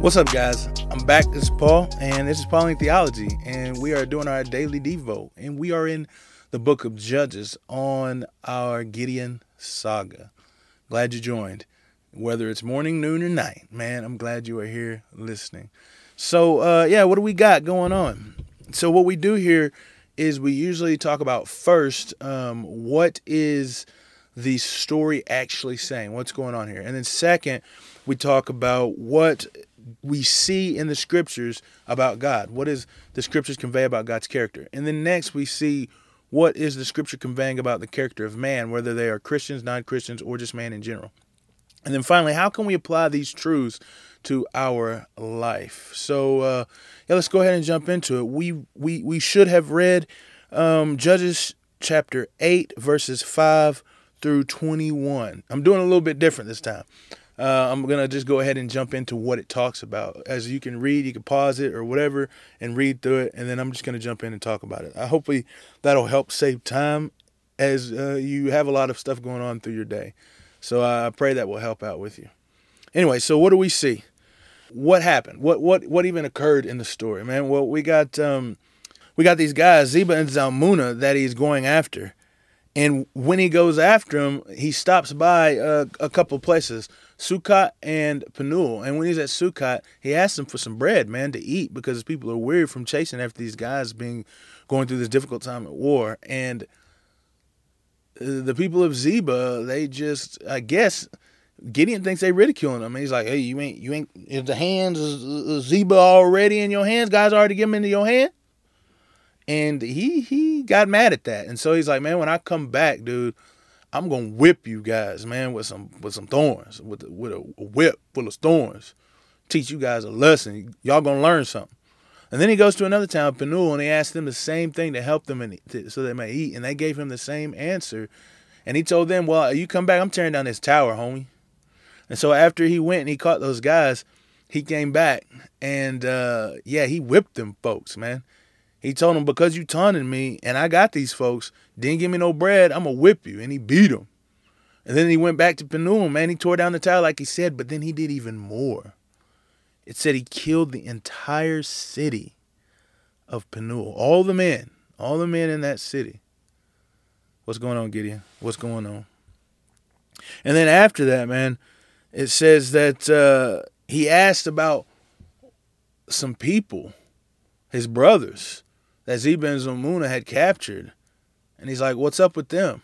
What's up, guys? I'm back. This is Paul, and this is Pauline Theology, and we are doing our daily Devo, and we are in the book of Judges on our Gideon saga. Glad you joined. Whether it's morning, noon, or night, man, I'm glad you are here listening. So, uh, yeah, what do we got going on? So, what we do here is we usually talk about first um, what is the story actually saying? What's going on here? And then, second, we talk about what we see in the scriptures about God. What does the scriptures convey about God's character? And then next we see what is the scripture conveying about the character of man, whether they are Christians, non Christians, or just man in general. And then finally, how can we apply these truths to our life? So uh, yeah, let's go ahead and jump into it. We we we should have read um, Judges chapter eight, verses five through twenty one. I'm doing a little bit different this time. Uh, I'm gonna just go ahead and jump into what it talks about. As you can read, you can pause it or whatever and read through it, and then I'm just gonna jump in and talk about it. I hopefully that'll help save time as uh, you have a lot of stuff going on through your day. So I pray that will help out with you. Anyway, so what do we see? What happened? What what what even occurred in the story, man? Well, we got um, we got these guys, Zebah and Zalmunna, that he's going after, and when he goes after him, he stops by uh, a couple places. Sukkot and Penuel. And when he's at Sukkot, he asks them for some bread, man, to eat because people are weary from chasing after these guys being going through this difficult time at war. And the people of Zebah, they just, I guess, Gideon thinks they're ridiculing him. He's like, hey, you ain't, you ain't, is the hands of Zebah already in your hands? Guys already get them into your hand? And he he got mad at that. And so he's like, man, when I come back, dude, I'm gonna whip you guys, man, with some with some thorns, with with a, whip full of thorns. Teach you guys a lesson. Y'all gonna learn something. And then he goes to another town, Penuel, and he asks them the same thing to help them and so they may eat. And they gave him the same answer. And he told them, "Well, you come back, I'm tearing down this tower, homie." And so after he went and he caught those guys, he came back and uh, yeah, he whipped them folks, man. He told him, because you taunted me and I got these folks, didn't give me no bread, I'm going to whip you. And he beat him. And then he went back to Penuel, man. He tore down the tower like he said, but then he did even more. It said he killed the entire city of Penuel. All the men, all the men in that city. What's going on, Gideon? What's going on? And then after that, man, it says that uh, he asked about some people, his brothers that Zebah and Zalmunna had captured. And he's like, What's up with them?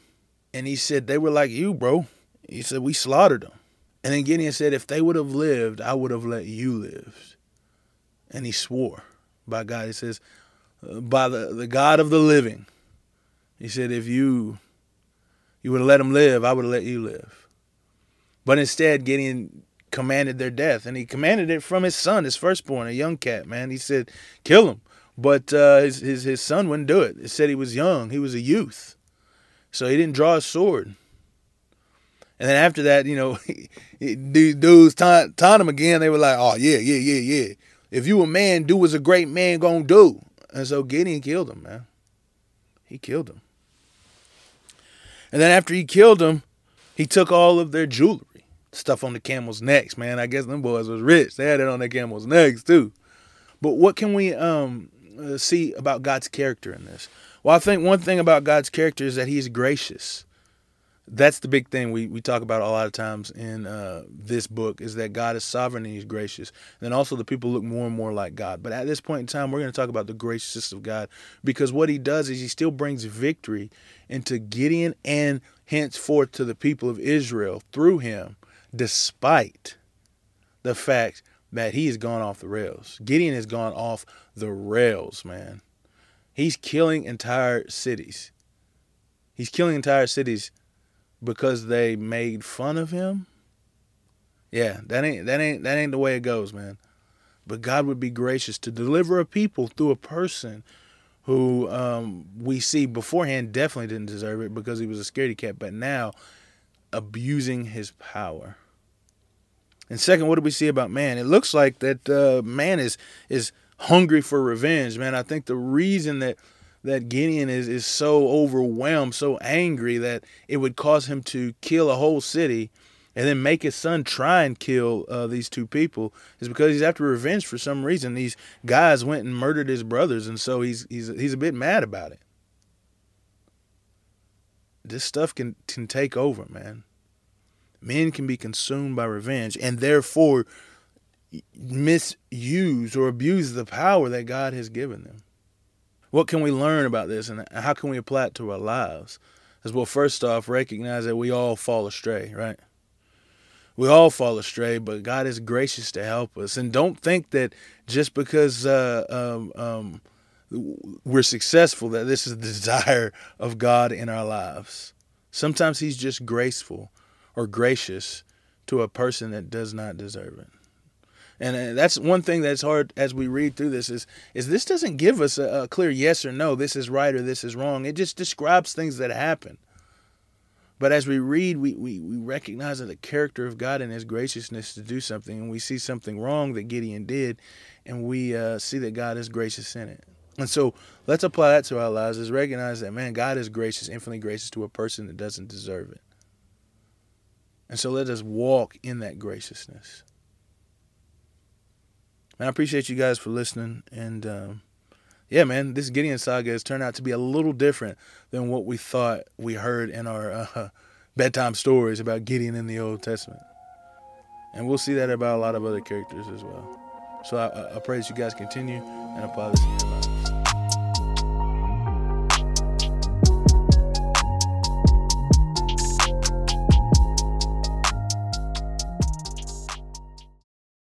And he said, They were like you, bro. He said, We slaughtered them. And then Gideon said, If they would have lived, I would have let you live. And he swore by God. He says, uh, By the, the God of the living. He said, If you you would have let them live, I would have let you live. But instead, Gideon commanded their death. And he commanded it from his son, his firstborn, a young cat, man. He said, Kill him. But uh, his, his his son wouldn't do it. It said he was young. He was a youth, so he didn't draw a sword. And then after that, you know, dudes taunt, taunt him again. They were like, "Oh yeah, yeah, yeah, yeah. If you a man, do what a great man gonna do." And so Gideon killed him, man. He killed him. And then after he killed him, he took all of their jewelry, stuff on the camel's necks, man. I guess them boys was rich. They had it on their camel's necks too. But what can we um uh, see about God's character in this? Well, I think one thing about God's character is that He's gracious. That's the big thing we, we talk about a lot of times in uh, this book is that God is sovereign and He's gracious. And then also the people look more and more like God. But at this point in time, we're going to talk about the graciousness of God because what He does is He still brings victory into Gideon and henceforth to the people of Israel through Him, despite the fact that he has gone off the rails. Gideon has gone off the rails, man. He's killing entire cities. He's killing entire cities because they made fun of him. Yeah, that ain't that ain't that ain't the way it goes, man. But God would be gracious to deliver a people through a person who um, we see beforehand definitely didn't deserve it because he was a scaredy cat, but now abusing his power. And second, what do we see about man? It looks like that uh, man is is hungry for revenge, man. I think the reason that that Gideon is is so overwhelmed, so angry that it would cause him to kill a whole city and then make his son try and kill uh, these two people is because he's after revenge for some reason. These guys went and murdered his brothers, and so he's he's he's a bit mad about it. This stuff can can take over, man. Men can be consumed by revenge, and therefore misuse or abuse the power that God has given them. What can we learn about this, and how can we apply it to our lives? As well, first off, recognize that we all fall astray, right? We all fall astray, but God is gracious to help us. And don't think that just because uh, um, um, we're successful, that this is the desire of God in our lives. Sometimes He's just graceful or gracious to a person that does not deserve it. And uh, that's one thing that's hard as we read through this is is this doesn't give us a, a clear yes or no, this is right or this is wrong. It just describes things that happen. But as we read, we, we, we recognize that the character of God and His graciousness to do something, and we see something wrong that Gideon did, and we uh, see that God is gracious in it. And so let's apply that to our lives is recognize that, man, God is gracious, infinitely gracious to a person that doesn't deserve it. And so let us walk in that graciousness. And I appreciate you guys for listening. And um, yeah, man, this Gideon saga has turned out to be a little different than what we thought we heard in our uh, bedtime stories about Gideon in the Old Testament. And we'll see that about a lot of other characters as well. So I, I pray that you guys continue and your life.